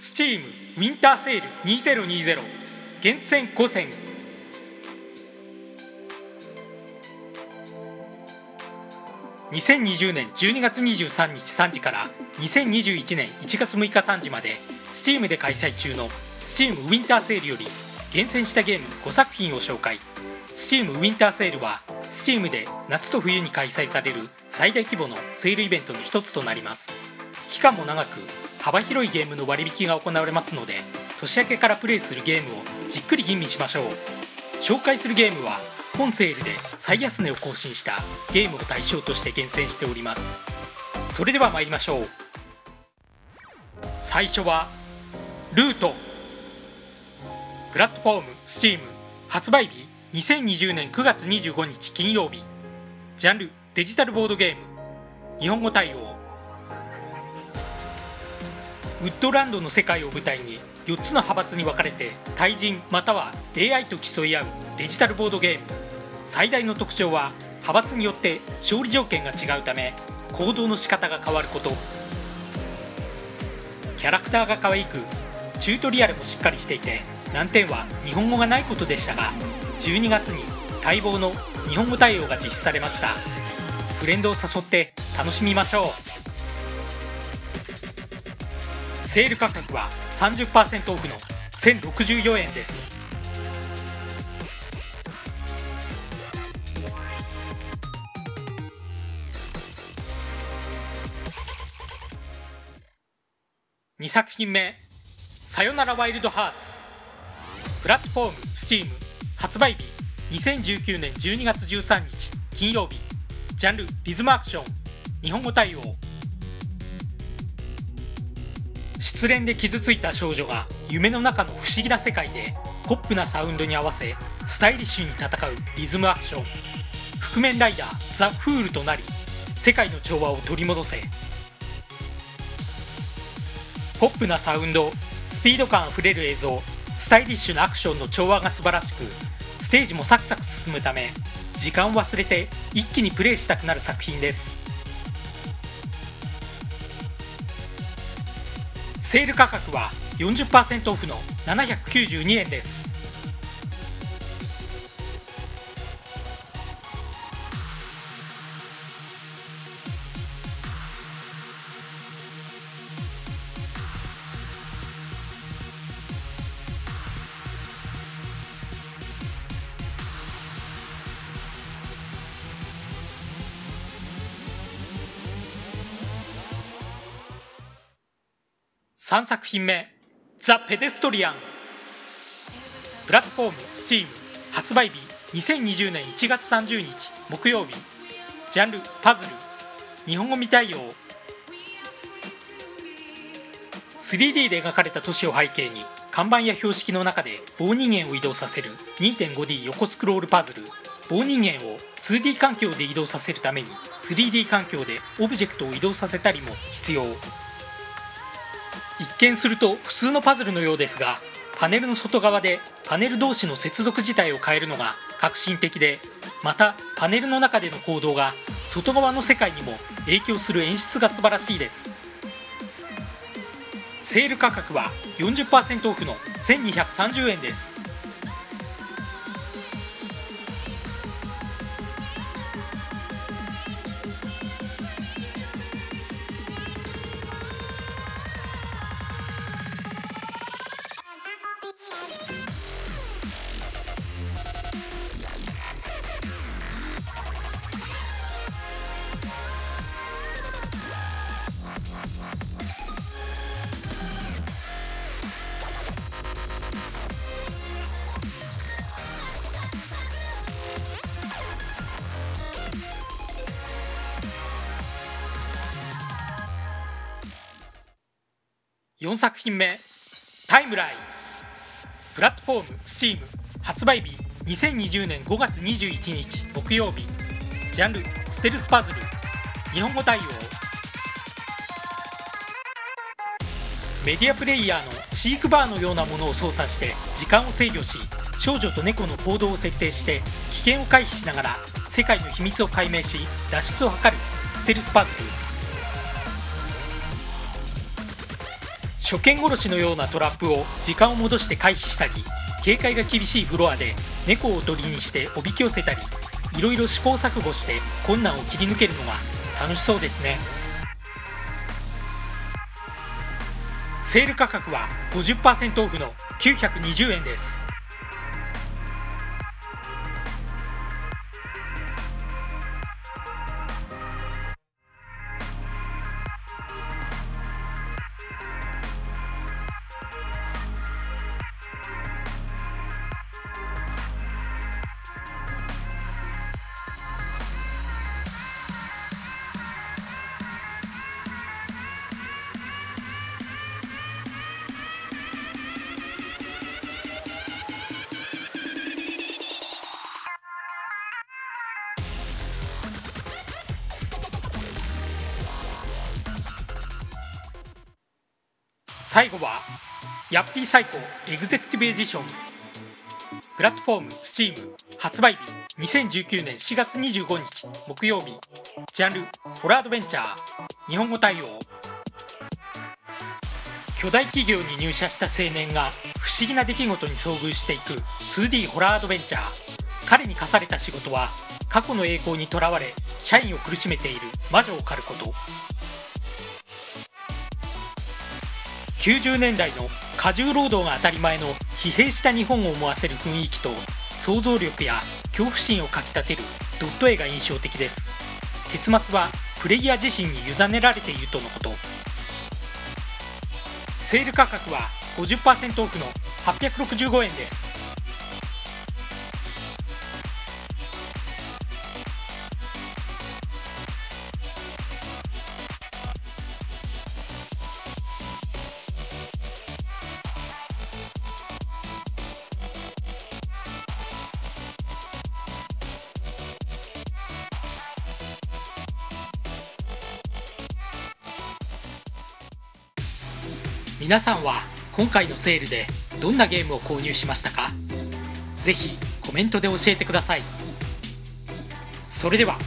スチームウィンターセール2020厳選5選2020年12月23日3時から2021年1月6日3時まで Steam で開催中の Steam ウィンターセールより厳選したゲーム5作品を紹介。Steam ウィンターセールは Steam で夏と冬に開催される最大規模のセールイベントの一つとなります。期間も長く幅広いゲームの割引が行われますので年明けからプレイするゲームをじっくり吟味しましょう。紹介するゲームは本セールで最安値を更新したゲームを対象として厳選しております。それでは参りましょう。最初はルート。プラットフォーム Steam 発売日2020年9月25日金曜日。ジャンルデジタルボードゲーム。日本語対応。ウッドランドの世界を舞台に4つの派閥に分かれて対人または AI と競い合うデジタルボードゲーム最大の特徴は派閥によって勝利条件が違うため行動の仕方が変わること。キャラクターが可愛くチュートリアルもしっかりしていて難点は日本語がないことでしたが12月に待望の日本語対応が実施されました。フレンドを誘って楽しみましょう。セール価格は30%オフの1064円です。2作品目「さよならワイルドハーツ」プラットフォーム STEAM 発売日2019年12月13日金曜日。ジャンルリズムアクション。日本語対応。失恋で傷ついた少女が夢の中の不思議な世界でポップなサウンドに合わせスタイリッシュに戦うリズムアクション。覆面ライダーザ・フールとなり世界の調和を取り戻せ。ポップなサウンドスピード感あふれる映像スタイリッシュなアクションの調和が素晴らしくステージもサクサク進むため時間を忘れて一気にプレイしたくなる作品です。セール価格は40%オフの792円です。3作品目「ザ・ペデストリアン」プラットフォーム STEAM 発売日2020年1月30日木曜日。ジャンルパズル。日本語未対応。3D で描かれた都市を背景に看板や標識の中で棒人間を移動させる 2.5D 横スクロールパズル。棒人間を 2D 環境で移動させるために 3D 環境でオブジェクトを移動させたりも必要。一見すると普通のパズルのようですがパネルの外側でパネル同士の接続自体を変えるのが革新的でまたパネルの中での行動が外側の世界にも影響する演出が素晴らしいです。セール価格は40%オフの1230円です。4作品目「タイムライン」プラットフォーム STEAM 発売日2020年5月21日木曜日。ジャンルステルスパズル。日本語対応。メディアプレイヤーの飼育バーのようなものを操作して時間を制御し少女と猫の行動を設定して危険を回避しながら世界の秘密を解明し脱出を図るステルスパズル。初見殺しのようなトラップを時間を戻して回避したり警戒が厳しいフロアで猫を鳥にしておびき寄せたりいろいろ試行錯誤して困難を切り抜けるのが楽しそうですね。セール価格は50%オフの920円です。最後はヤッピー最高エグゼクティブエディション。プラットフォーム Steam 発売日2019年4月25日木曜日。ジャンルホラーアドベンチャー。日本語対応巨大企業に入社した青年が不思議な出来事に遭遇していく 2D ホラーアドベンチャー。彼に課された仕事は過去の栄光にとらわれ社員を苦しめている魔女を狩ること。90年代の過重労働が当たり前の疲弊した日本を思わせる雰囲気と想像力や恐怖心をかきたてるドット絵が印象的です。結末はプレイヤー自身に委ねられているとのこと。セール価格は50%オフの865円です。皆さんは今回のセールでどんなゲームを購入しましたか？ぜひコメントで教えてください。それでは